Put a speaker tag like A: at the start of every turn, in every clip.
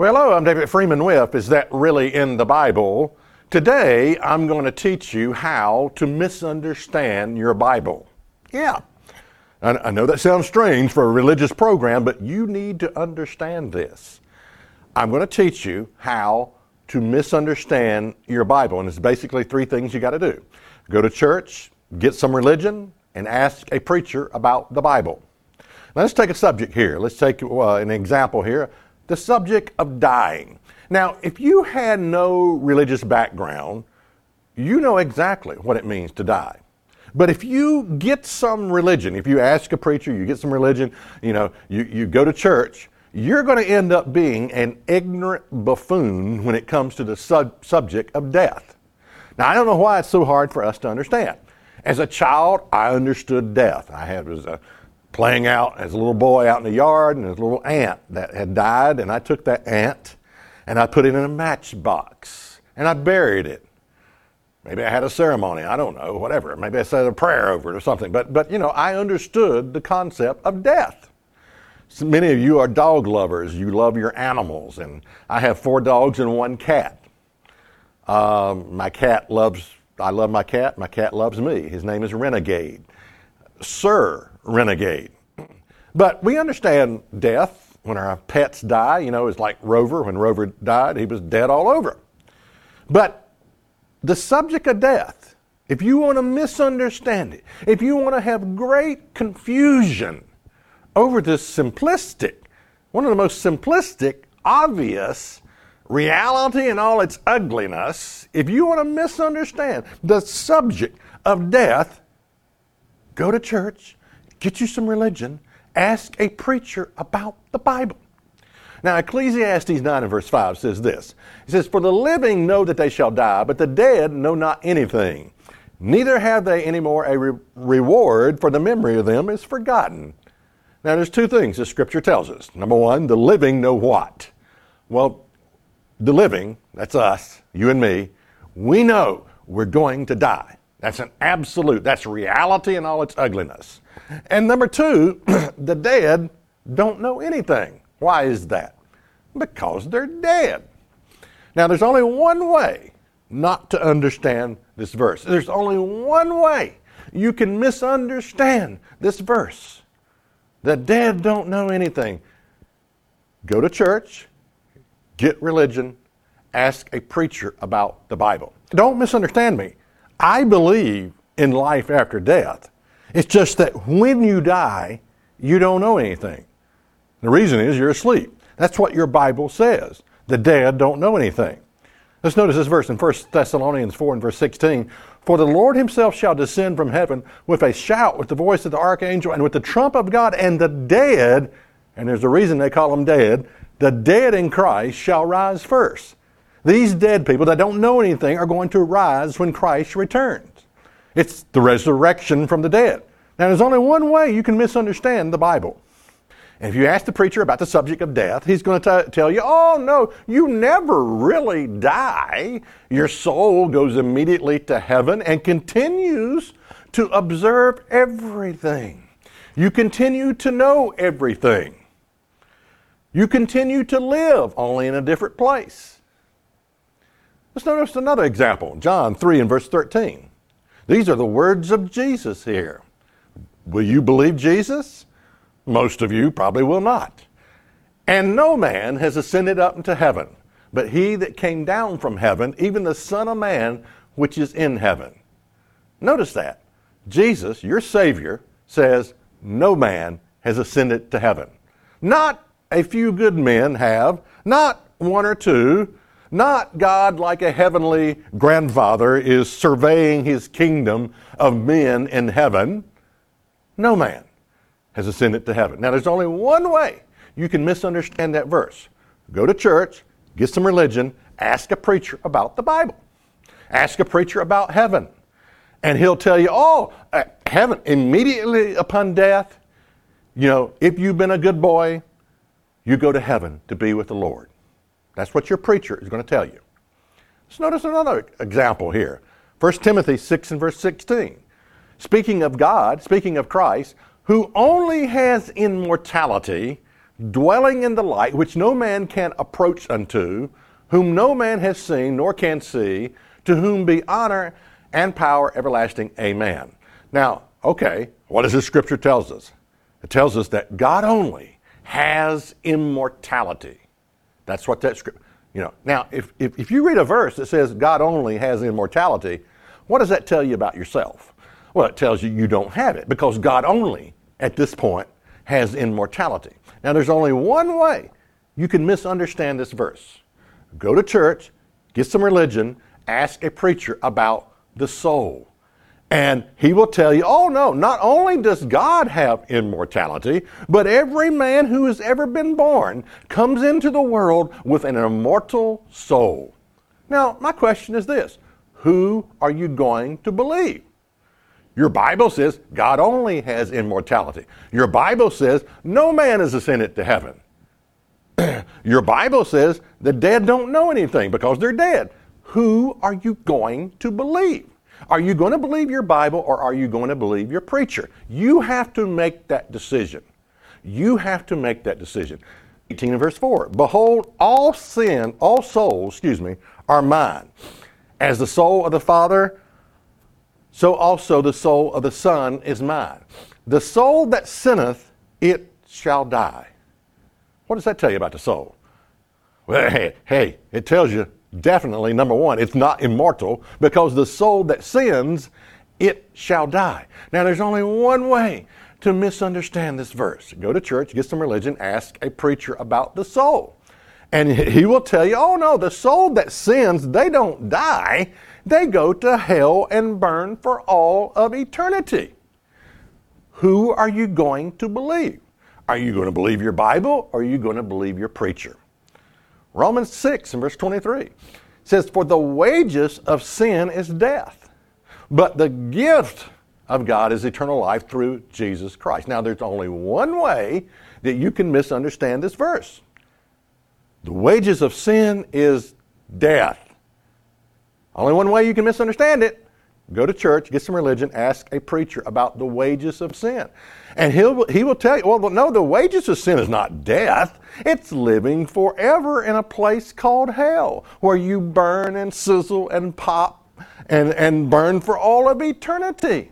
A: Well, hello, I'm David Freeman with Is That Really in the Bible? Today, I'm going to teach you how to misunderstand your Bible. Yeah. I know that sounds strange for a religious program, but you need to understand this. I'm going to teach you how to misunderstand your Bible, and it's basically three things you got to do go to church, get some religion, and ask a preacher about the Bible. Now, let's take a subject here. Let's take uh, an example here the subject of dying. Now, if you had no religious background, you know exactly what it means to die. But if you get some religion, if you ask a preacher, you get some religion, you know, you, you go to church, you're going to end up being an ignorant buffoon when it comes to the sub- subject of death. Now, I don't know why it's so hard for us to understand. As a child, I understood death. I had was a playing out as a little boy out in the yard, and a little ant that had died, and I took that ant and I put it in a matchbox and I buried it. Maybe I had a ceremony, I don't know, whatever. Maybe I said a prayer over it or something. But, but you know, I understood the concept of death. So many of you are dog lovers. You love your animals. And I have four dogs and one cat. Um, my cat loves, I love my cat. My cat loves me. His name is Renegade. Sir Renegade. But we understand death when our pets die. You know, it's like Rover. When Rover died, he was dead all over. But the subject of death, if you want to misunderstand it, if you want to have great confusion over this simplistic, one of the most simplistic, obvious reality in all its ugliness, if you want to misunderstand the subject of death, go to church, get you some religion, ask a preacher about the Bible. Now, Ecclesiastes 9 and verse 5 says this It says, For the living know that they shall die, but the dead know not anything. Neither have they any more a re- reward, for the memory of them is forgotten. Now, there's two things the scripture tells us. Number one, the living know what? Well, the living, that's us, you and me, we know we're going to die. That's an absolute, that's reality in all its ugliness. And number two, the dead don't know anything. Why is that? Because they're dead. Now, there's only one way not to understand this verse. There's only one way you can misunderstand this verse. The dead don't know anything. Go to church, get religion, ask a preacher about the Bible. Don't misunderstand me. I believe in life after death. It's just that when you die, you don't know anything. The reason is you're asleep. That's what your Bible says. The dead don't know anything. Let's notice this verse in 1 Thessalonians 4 and verse 16. For the Lord himself shall descend from heaven with a shout, with the voice of the archangel, and with the trump of God, and the dead, and there's a reason they call them dead, the dead in Christ shall rise first. These dead people that don't know anything are going to rise when Christ returns. It's the resurrection from the dead. Now, there's only one way you can misunderstand the Bible. And if you ask the preacher about the subject of death, he's going to t- tell you, oh, no, you never really die. Your soul goes immediately to heaven and continues to observe everything. You continue to know everything. You continue to live only in a different place. Let's notice another example John 3 and verse 13. These are the words of Jesus here. Will you believe Jesus? Most of you probably will not. And no man has ascended up into heaven, but he that came down from heaven, even the Son of Man which is in heaven. Notice that. Jesus, your Savior, says, No man has ascended to heaven. Not a few good men have, not one or two, not God like a heavenly grandfather is surveying his kingdom of men in heaven. No man has ascended to heaven. Now, there's only one way you can misunderstand that verse. Go to church, get some religion, ask a preacher about the Bible. Ask a preacher about heaven. And he'll tell you, oh, uh, heaven, immediately upon death, you know, if you've been a good boy, you go to heaven to be with the Lord. That's what your preacher is going to tell you. Let's notice another example here. 1 Timothy 6 and verse 16. Speaking of God, speaking of Christ, who only has immortality, dwelling in the light, which no man can approach unto, whom no man has seen nor can see, to whom be honor and power everlasting. Amen. Now, okay, what does the scripture tells us? It tells us that God only has immortality. That's what that scripture, you know. Now, if, if, if you read a verse that says God only has immortality, what does that tell you about yourself? Well, it tells you you don't have it because God only, at this point, has immortality. Now, there's only one way you can misunderstand this verse go to church, get some religion, ask a preacher about the soul. And he will tell you, oh no, not only does God have immortality, but every man who has ever been born comes into the world with an immortal soul. Now, my question is this who are you going to believe? Your Bible says God only has immortality. Your Bible says no man is ascended to heaven. Your Bible says the dead don't know anything because they're dead. Who are you going to believe? Are you going to believe your Bible or are you going to believe your preacher? You have to make that decision. You have to make that decision. 18 and verse 4 Behold, all sin, all souls, excuse me, are mine. As the soul of the Father, so also the soul of the Son is mine. The soul that sinneth, it shall die. What does that tell you about the soul? Well, hey, hey, it tells you definitely, number one, it's not immortal because the soul that sins, it shall die. Now, there's only one way to misunderstand this verse. Go to church, get some religion, ask a preacher about the soul. And he will tell you, oh no, the soul that sins, they don't die. They go to hell and burn for all of eternity. Who are you going to believe? Are you going to believe your Bible or are you going to believe your preacher? Romans 6 and verse 23 says, For the wages of sin is death, but the gift of God is eternal life through Jesus Christ. Now, there's only one way that you can misunderstand this verse. The wages of sin is death. Only one way you can misunderstand it go to church, get some religion, ask a preacher about the wages of sin. And he'll, he will tell you, well, no, the wages of sin is not death. It's living forever in a place called hell, where you burn and sizzle and pop and, and burn for all of eternity.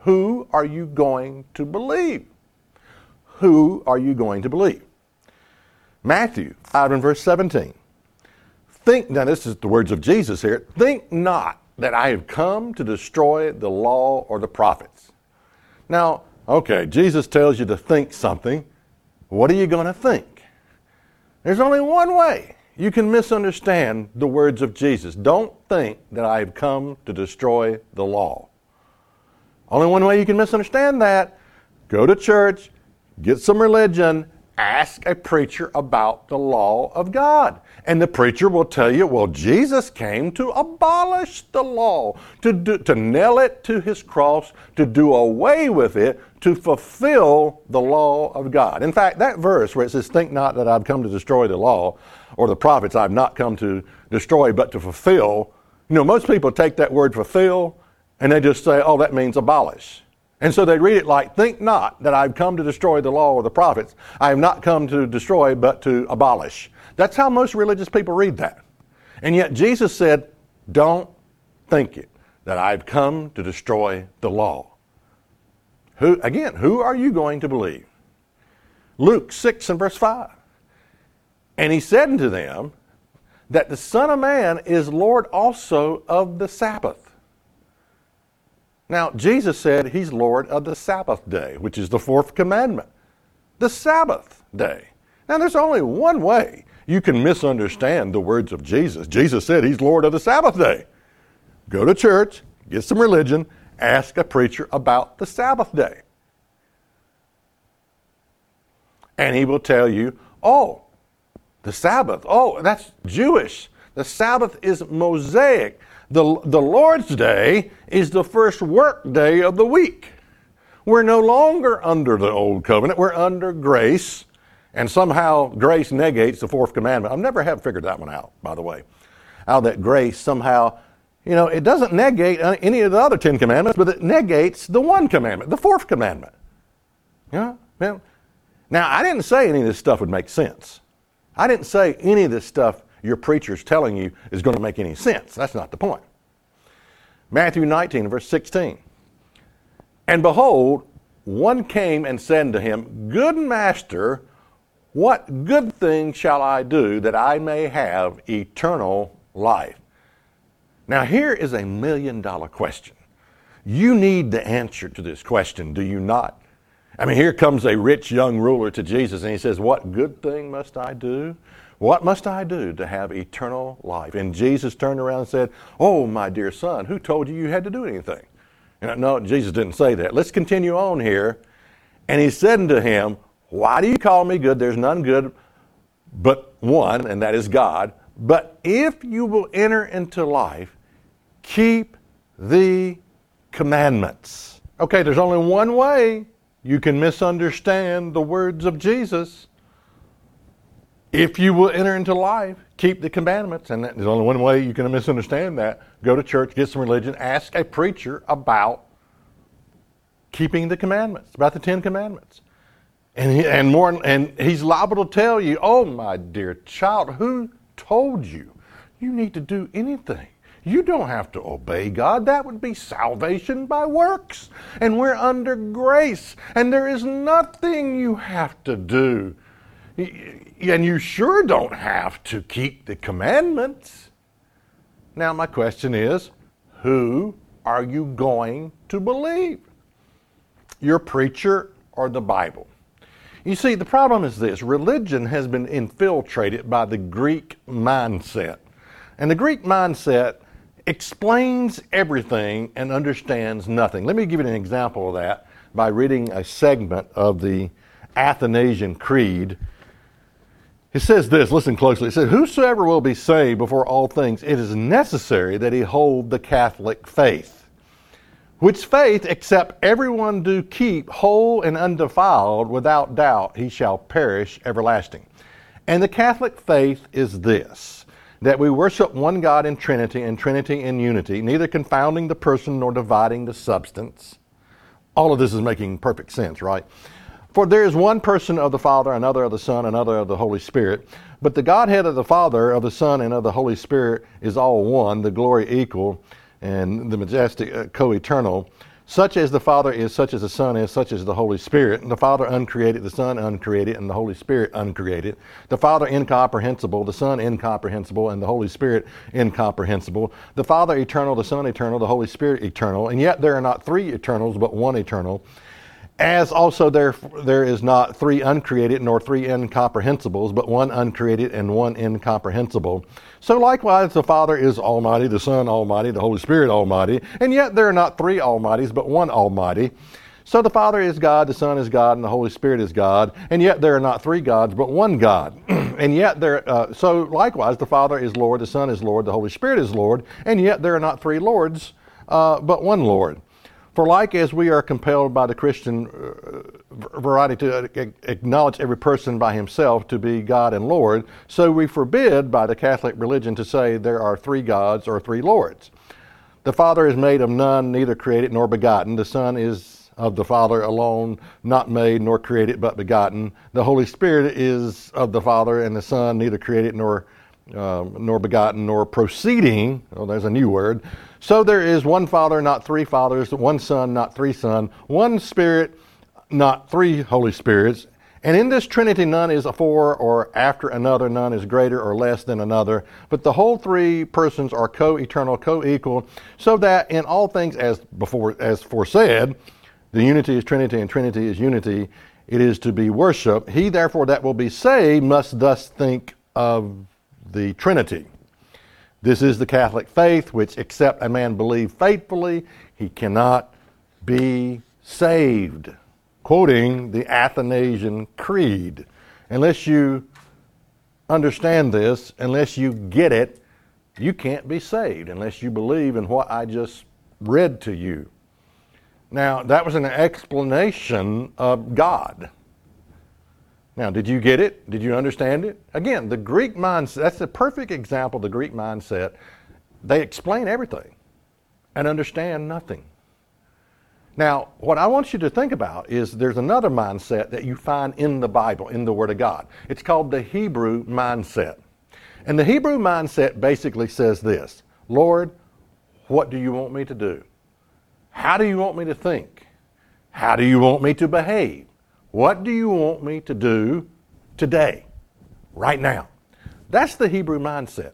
A: Who are you going to believe? Who are you going to believe? Matthew 5 and verse 17. Think, now this is the words of Jesus here, think not that I have come to destroy the law or the prophets. Now, okay, Jesus tells you to think something. What are you going to think? There's only one way you can misunderstand the words of Jesus. Don't think that I have come to destroy the law. Only one way you can misunderstand that go to church, get some religion, ask a preacher about the law of God. And the preacher will tell you, well, Jesus came to abolish the law, to, do, to nail it to his cross, to do away with it, to fulfill the law of God. In fact, that verse where it says, Think not that I've come to destroy the law, or the prophets I've not come to destroy, but to fulfill. You know, most people take that word fulfill and they just say, oh, that means abolish. And so they read it like, Think not that I've come to destroy the law or the prophets. I have not come to destroy, but to abolish. That's how most religious people read that. And yet Jesus said, Don't think it, that I've come to destroy the law. Who, again, who are you going to believe? Luke 6 and verse 5. And he said unto them, That the Son of Man is Lord also of the Sabbath. Now, Jesus said he's Lord of the Sabbath day, which is the fourth commandment. The Sabbath day. Now, there's only one way you can misunderstand the words of Jesus. Jesus said he's Lord of the Sabbath day. Go to church, get some religion, ask a preacher about the Sabbath day. And he will tell you, oh, the Sabbath, oh, that's Jewish. The Sabbath is Mosaic. The, the Lord's Day is the first work day of the week. We're no longer under the old covenant, we're under grace, and somehow grace negates the fourth commandment. I've never have figured that one out, by the way. How that grace somehow, you know, it doesn't negate uh, any of the other Ten Commandments, but it negates the one commandment, the fourth commandment. Yeah? Well, now, I didn't say any of this stuff would make sense. I didn't say any of this stuff your preacher's telling you is going to make any sense. That's not the point. Matthew 19, verse 16. And behold, one came and said to him, Good master, what good thing shall I do that I may have eternal life? Now, here is a million dollar question. You need the answer to this question, do you not? I mean, here comes a rich young ruler to Jesus and he says, What good thing must I do? What must I do to have eternal life? And Jesus turned around and said, Oh, my dear son, who told you you had to do anything? And no, Jesus didn't say that. Let's continue on here. And he said unto him, Why do you call me good? There's none good but one, and that is God. But if you will enter into life, keep the commandments. Okay, there's only one way you can misunderstand the words of Jesus. If you will enter into life, keep the commandments, and there's only one way you can misunderstand that. Go to church, get some religion, ask a preacher about keeping the commandments, about the Ten Commandments. And, he, and more, and he's liable to tell you, oh, my dear child, who told you you need to do anything? You don't have to obey God. That would be salvation by works. And we're under grace. And there is nothing you have to do. And you sure don't have to keep the commandments. Now, my question is who are you going to believe? Your preacher or the Bible? You see, the problem is this religion has been infiltrated by the Greek mindset. And the Greek mindset explains everything and understands nothing. Let me give you an example of that by reading a segment of the Athanasian Creed. It says this, listen closely. It says, Whosoever will be saved before all things, it is necessary that he hold the Catholic faith. Which faith, except everyone do keep whole and undefiled, without doubt he shall perish everlasting. And the Catholic faith is this that we worship one God in Trinity and Trinity in unity, neither confounding the person nor dividing the substance. All of this is making perfect sense, right? For there is one person of the Father, another of the Son, another of the Holy Spirit. But the Godhead of the Father, of the Son, and of the Holy Spirit is all one, the glory equal, and the majestic uh, co eternal. Such as the Father is, such as the Son is, such as the Holy Spirit. And the Father uncreated, the Son uncreated, and the Holy Spirit uncreated. The Father incomprehensible, the Son incomprehensible, and the Holy Spirit incomprehensible. The Father eternal, the Son eternal, the Holy Spirit eternal. And yet there are not three eternals, but one eternal as also there, there is not three uncreated nor three incomprehensibles, but one uncreated and one incomprehensible. So likewise, the Father is Almighty, the Son Almighty, the Holy Spirit Almighty, and yet there are not three Almighties, but one Almighty. So the Father is God, the Son is God, and the Holy Spirit is God, and yet there are not three gods, but one God. and yet there, uh, so likewise, the Father is Lord, the Son is Lord, the Holy Spirit is Lord, and yet there are not three Lords, uh, but one Lord. For like as we are compelled by the Christian uh, variety to acknowledge every person by himself to be God and Lord, so we forbid by the Catholic religion to say there are three gods or three lords. The Father is made of none, neither created nor begotten. The Son is of the Father alone, not made nor created but begotten. The Holy Spirit is of the Father and the Son, neither created nor um, nor begotten, nor proceeding. Oh, there's a new word. So there is one Father, not three fathers, one Son, not three Son, one Spirit, not three Holy Spirits. And in this Trinity, none is afore or after another, none is greater or less than another. But the whole three persons are co-eternal, co-equal, so that in all things, as before, as foresaid, the unity is Trinity and Trinity is unity. It is to be worshipped. He therefore that will be saved must thus think of the Trinity. This is the Catholic faith, which, except a man believe faithfully, he cannot be saved. Quoting the Athanasian Creed. Unless you understand this, unless you get it, You can't be saved unless you believe in what I just read to you. Now, that was an explanation of God. Now, did you get it? Did you understand it? Again, the Greek mindset, that's the perfect example of the Greek mindset. They explain everything and understand nothing. Now, what I want you to think about is there's another mindset that you find in the Bible, in the Word of God. It's called the Hebrew mindset. And the Hebrew mindset basically says this Lord, what do you want me to do? How do you want me to think? How do you want me to behave? What do you want me to do today, right now? That's the Hebrew mindset.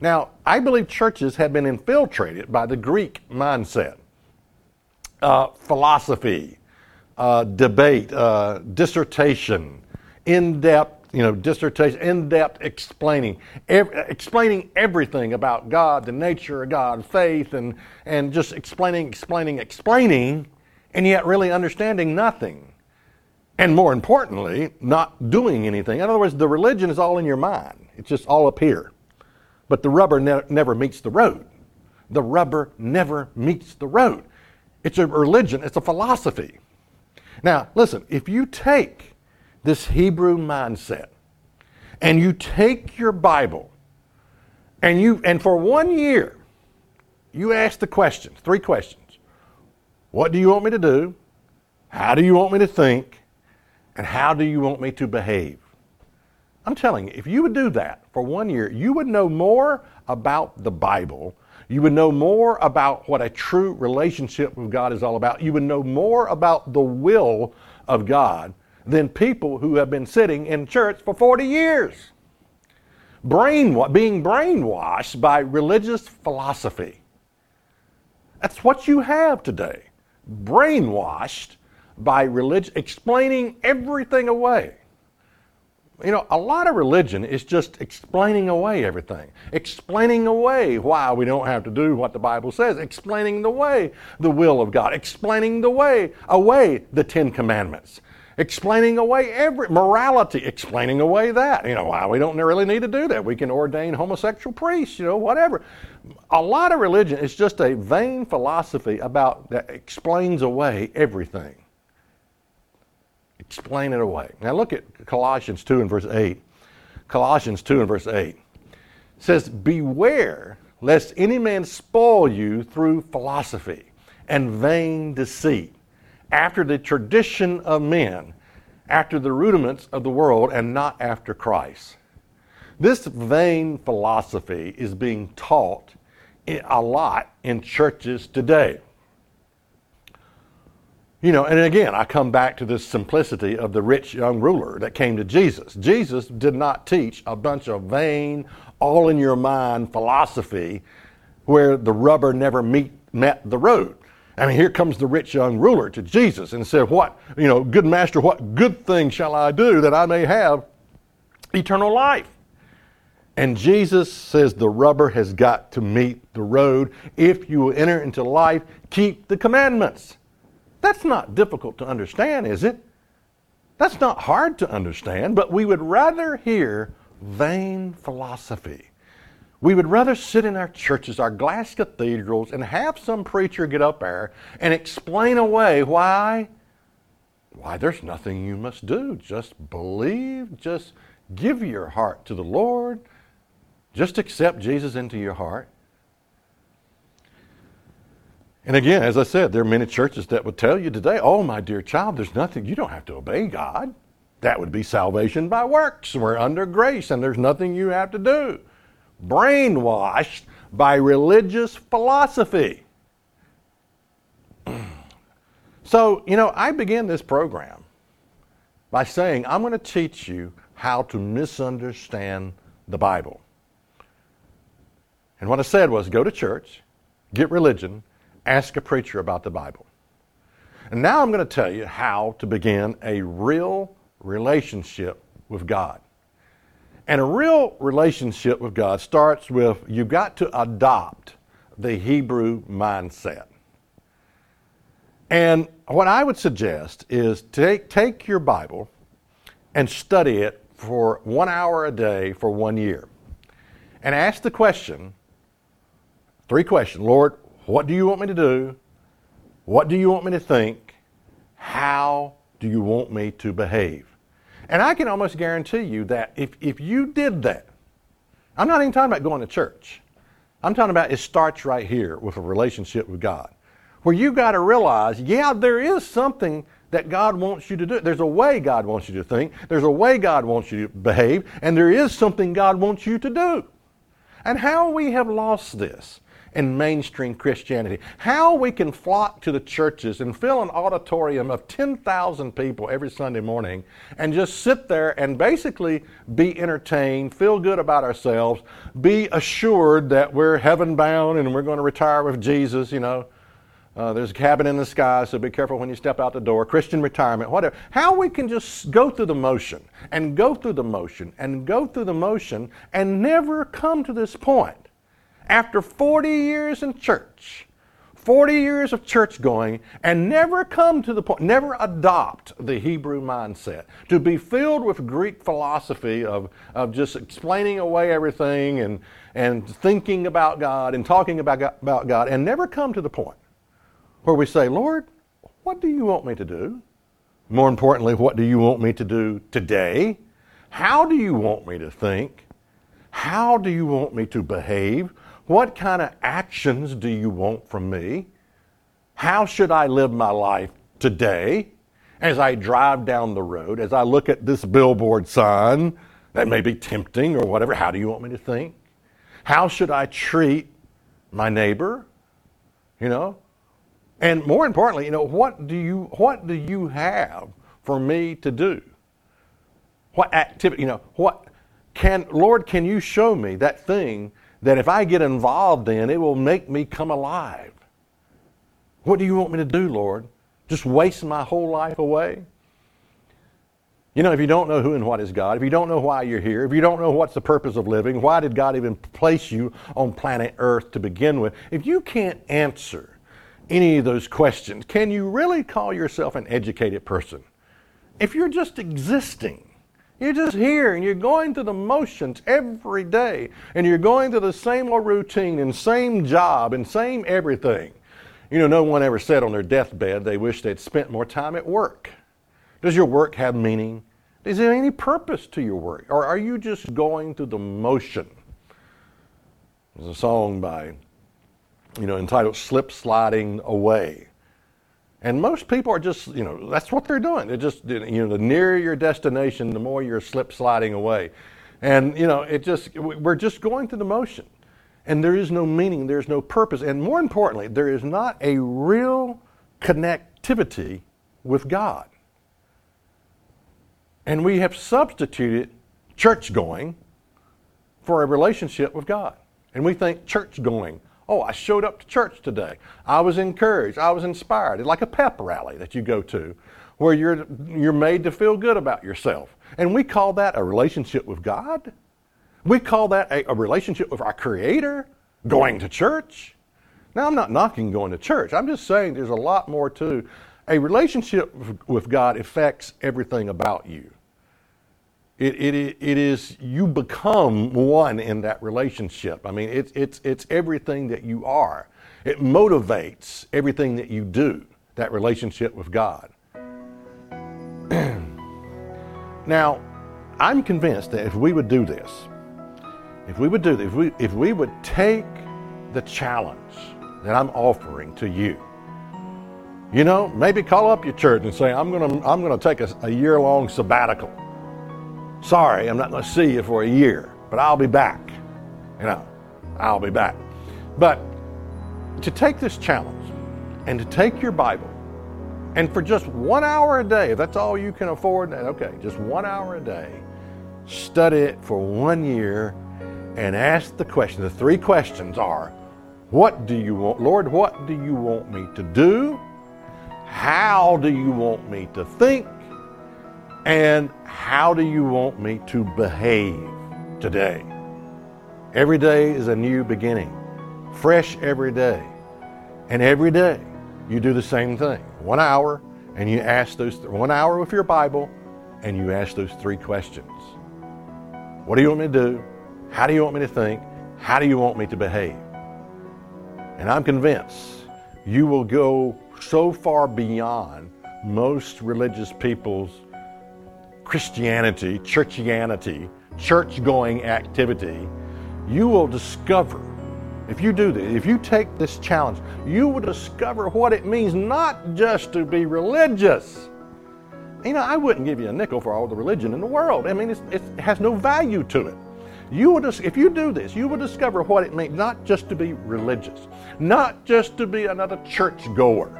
A: Now, I believe churches have been infiltrated by the Greek mindset. Uh, philosophy, uh, debate, uh, dissertation, in depth you know, dissertation, in-depth explaining, ev- explaining everything about God, the nature of God, faith, and and just explaining, explaining, explaining, and yet really understanding nothing, and more importantly, not doing anything. In other words, the religion is all in your mind; it's just all up here, but the rubber ne- never meets the road. The rubber never meets the road. It's a religion. It's a philosophy. Now, listen. If you take this Hebrew mindset, and you take your Bible and you and for one year you ask the questions, three questions. What do you want me to do? How do you want me to think? And how do you want me to behave? I'm telling you, if you would do that for one year, you would know more about the Bible. You would know more about what a true relationship with God is all about. You would know more about the will of God than people who have been sitting in church for 40 years. Brainwa- being brainwashed by religious philosophy. That's what you have today. Brainwashed by religion, explaining everything away. You know, a lot of religion is just explaining away everything, explaining away why we don't have to do what the Bible says, explaining the way the will of God, explaining the way away the Ten Commandments, explaining away every morality, explaining away that. You know, why we don't really need to do that. We can ordain homosexual priests, you know, whatever. A lot of religion is just a vain philosophy about that explains away everything. Explain it away. Now look at Colossians 2 and verse 8. Colossians 2 and verse 8 says, Beware lest any man spoil you through philosophy and vain deceit after the tradition of men, after the rudiments of the world, and not after Christ. This vain philosophy is being taught a lot in churches today. You know, and again, I come back to this simplicity of the rich young ruler that came to Jesus. Jesus did not teach a bunch of vain, all in your mind philosophy where the rubber never meet, met the road. I mean, here comes the rich young ruler to Jesus and said, What, you know, good master, what good thing shall I do that I may have eternal life? And Jesus says the rubber has got to meet the road. If you enter into life, keep the commandments. That's not difficult to understand, is it? That's not hard to understand, but we would rather hear vain philosophy we would rather sit in our churches, our glass cathedrals, and have some preacher get up there and explain away why why there's nothing you must do. Just believe, just give your heart to the Lord. Just accept Jesus into your heart. And again, as I said, there are many churches that would tell you today, oh, my dear child, there's nothing, you don't have to obey God. That would be salvation by works. We're under grace and there's nothing you have to do brainwashed by religious philosophy. So, you know, I began this program by saying, I'm going to teach you how to misunderstand the Bible. And what I said was go to church, get religion, ask a preacher about the Bible. And now I'm going to tell you how to begin a real relationship with God. And a real relationship with God starts with you've got to adopt the Hebrew mindset. And what I would suggest is take, take your Bible and study it for one hour a day for one year. And ask the question Three questions. Lord, what do you want me to do? What do you want me to think? How do you want me to behave? And I can almost guarantee you that if, if you did that, I'm not even talking about going to church. I'm talking about it starts right here with a relationship with God, where you got to realize, yeah, there is something that God wants you to do. There's a way God wants you to think, there's a way God wants you to behave, and there is something God wants you to do. And how we have lost this in mainstream Christianity. How we can flock to the churches and fill an auditorium of 10,000 people every Sunday morning and just sit there and basically be entertained, feel good about ourselves, be assured that we're heaven bound and we're going to retire with Jesus, you know. Uh, there's a cabin in the sky, so be careful when you step out the door. Christian retirement, whatever. How we can just go through the motion and go through the motion and go through the motion and never come to this point after 40 years in church, 40 years of church going, and never come to the point, never adopt the Hebrew mindset, to be filled with Greek philosophy of, of just explaining away everything and, and thinking about God and talking about, about God, and never come to the point where we say, Lord, what do you want me to do? More importantly, what do you want me to do today? How do you want me to think? How do you want me to behave? What kind of actions do you want from me? How should I live my life today as I drive down the road, as I look at this billboard sign that may be tempting or whatever? How do you want me to think? How should I treat my neighbor? You know? And more importantly, you know, what do you what do you have for me to do? What activity, you know, what can Lord, can you show me that thing that if I get involved in, it will make me come alive. What do you want me to do, Lord? Just waste my whole life away? You know, if you don't know who and what is God, if you don't know why you're here, if you don't know what's the purpose of living, why did God even place you on planet Earth to begin with, if you can't answer any of those questions, can you really call yourself an educated person? If you're just existing, you're just here and you're going through the motions every day and you're going through the same old routine and same job and same everything. You know, no one ever said on their deathbed they wish they'd spent more time at work. Does your work have meaning? Is there any purpose to your work? Or are you just going through the motion? There's a song by, you know, entitled Slip Sliding Away. And most people are just, you know, that's what they're doing. They're just, you know, the nearer your destination, the more you're slip sliding away. And, you know, it just, we're just going through the motion. And there is no meaning, there's no purpose. And more importantly, there is not a real connectivity with God. And we have substituted church going for a relationship with God. And we think church going Oh, I showed up to church today. I was encouraged. I was inspired. It's like a pep rally that you go to where you're, you're made to feel good about yourself. And we call that a relationship with God. We call that a, a relationship with our Creator, going to church. Now, I'm not knocking going to church. I'm just saying there's a lot more to a relationship with God affects everything about you. It, it, it is, you become one in that relationship. I mean, it's, it's, it's everything that you are. It motivates everything that you do, that relationship with God. now, I'm convinced that if we would do this, if we would do this, if we, if we would take the challenge that I'm offering to you, you know, maybe call up your church and say, I'm going to I'm going to take a, a year long sabbatical Sorry, I'm not going to see you for a year, but I'll be back. You know, I'll be back. But to take this challenge and to take your Bible and for just one hour a day, if that's all you can afford, then okay, just one hour a day, study it for one year and ask the question. The three questions are What do you want, Lord, what do you want me to do? How do you want me to think? And how do you want me to behave today? Every day is a new beginning, fresh every day. And every day you do the same thing. One hour, and you ask those, th- one hour with your Bible, and you ask those three questions. What do you want me to do? How do you want me to think? How do you want me to behave? And I'm convinced you will go so far beyond most religious people's Christianity, churchianity, church going activity. You will discover, if you do this, if you take this challenge, you will discover what it means not just to be religious. You know, I wouldn't give you a nickel for all the religion in the world. I mean, it has no value to it. You will, if you do this, you will discover what it means not just to be religious, not just to be another church goer,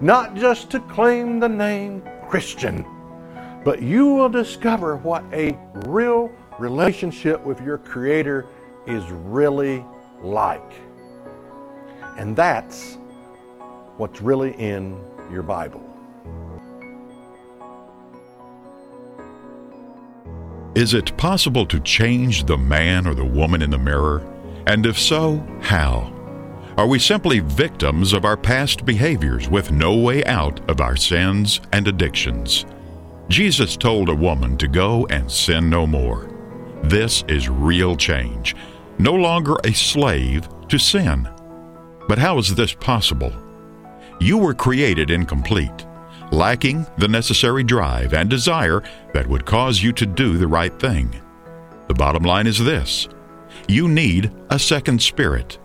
A: not just to claim the name Christian, but you will discover what a real relationship with your Creator is really like. And that's what's really in your Bible.
B: Is it possible to change the man or the woman in the mirror? And if so, how? Are we simply victims of our past behaviors with no way out of our sins and addictions? Jesus told a woman to go and sin no more. This is real change, no longer a slave to sin. But how is this possible? You were created incomplete lacking the necessary drive and desire that would cause you to do the right thing. The bottom line is this you need a second spirit.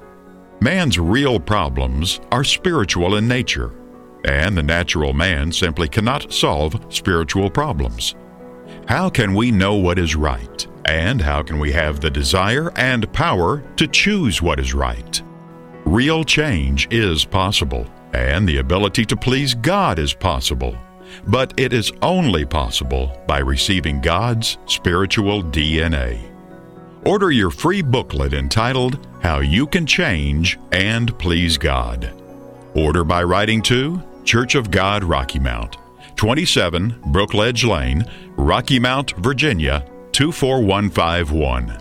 B: Man's real problems are spiritual in nature, and the natural man simply cannot solve spiritual problems. How can we know what is right? And how can we have the desire and power to choose what is right? Real change is possible and the ability to please God is possible. But it is only possible by receiving God's spiritual DNA. Order your free booklet entitled How You Can Change and Please God. Order by writing to Church of God Rocky Mount, 27 Brookledge Lane, Rocky Mount, Virginia 24151.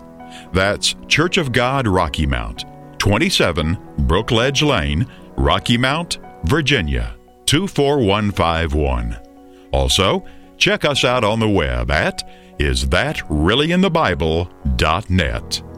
B: That's Church of God Rocky Mount, 27 Brookledge Lane, Rocky Mount, Virginia 24151. Also, check us out on the web at isthatreallyinthebible.net.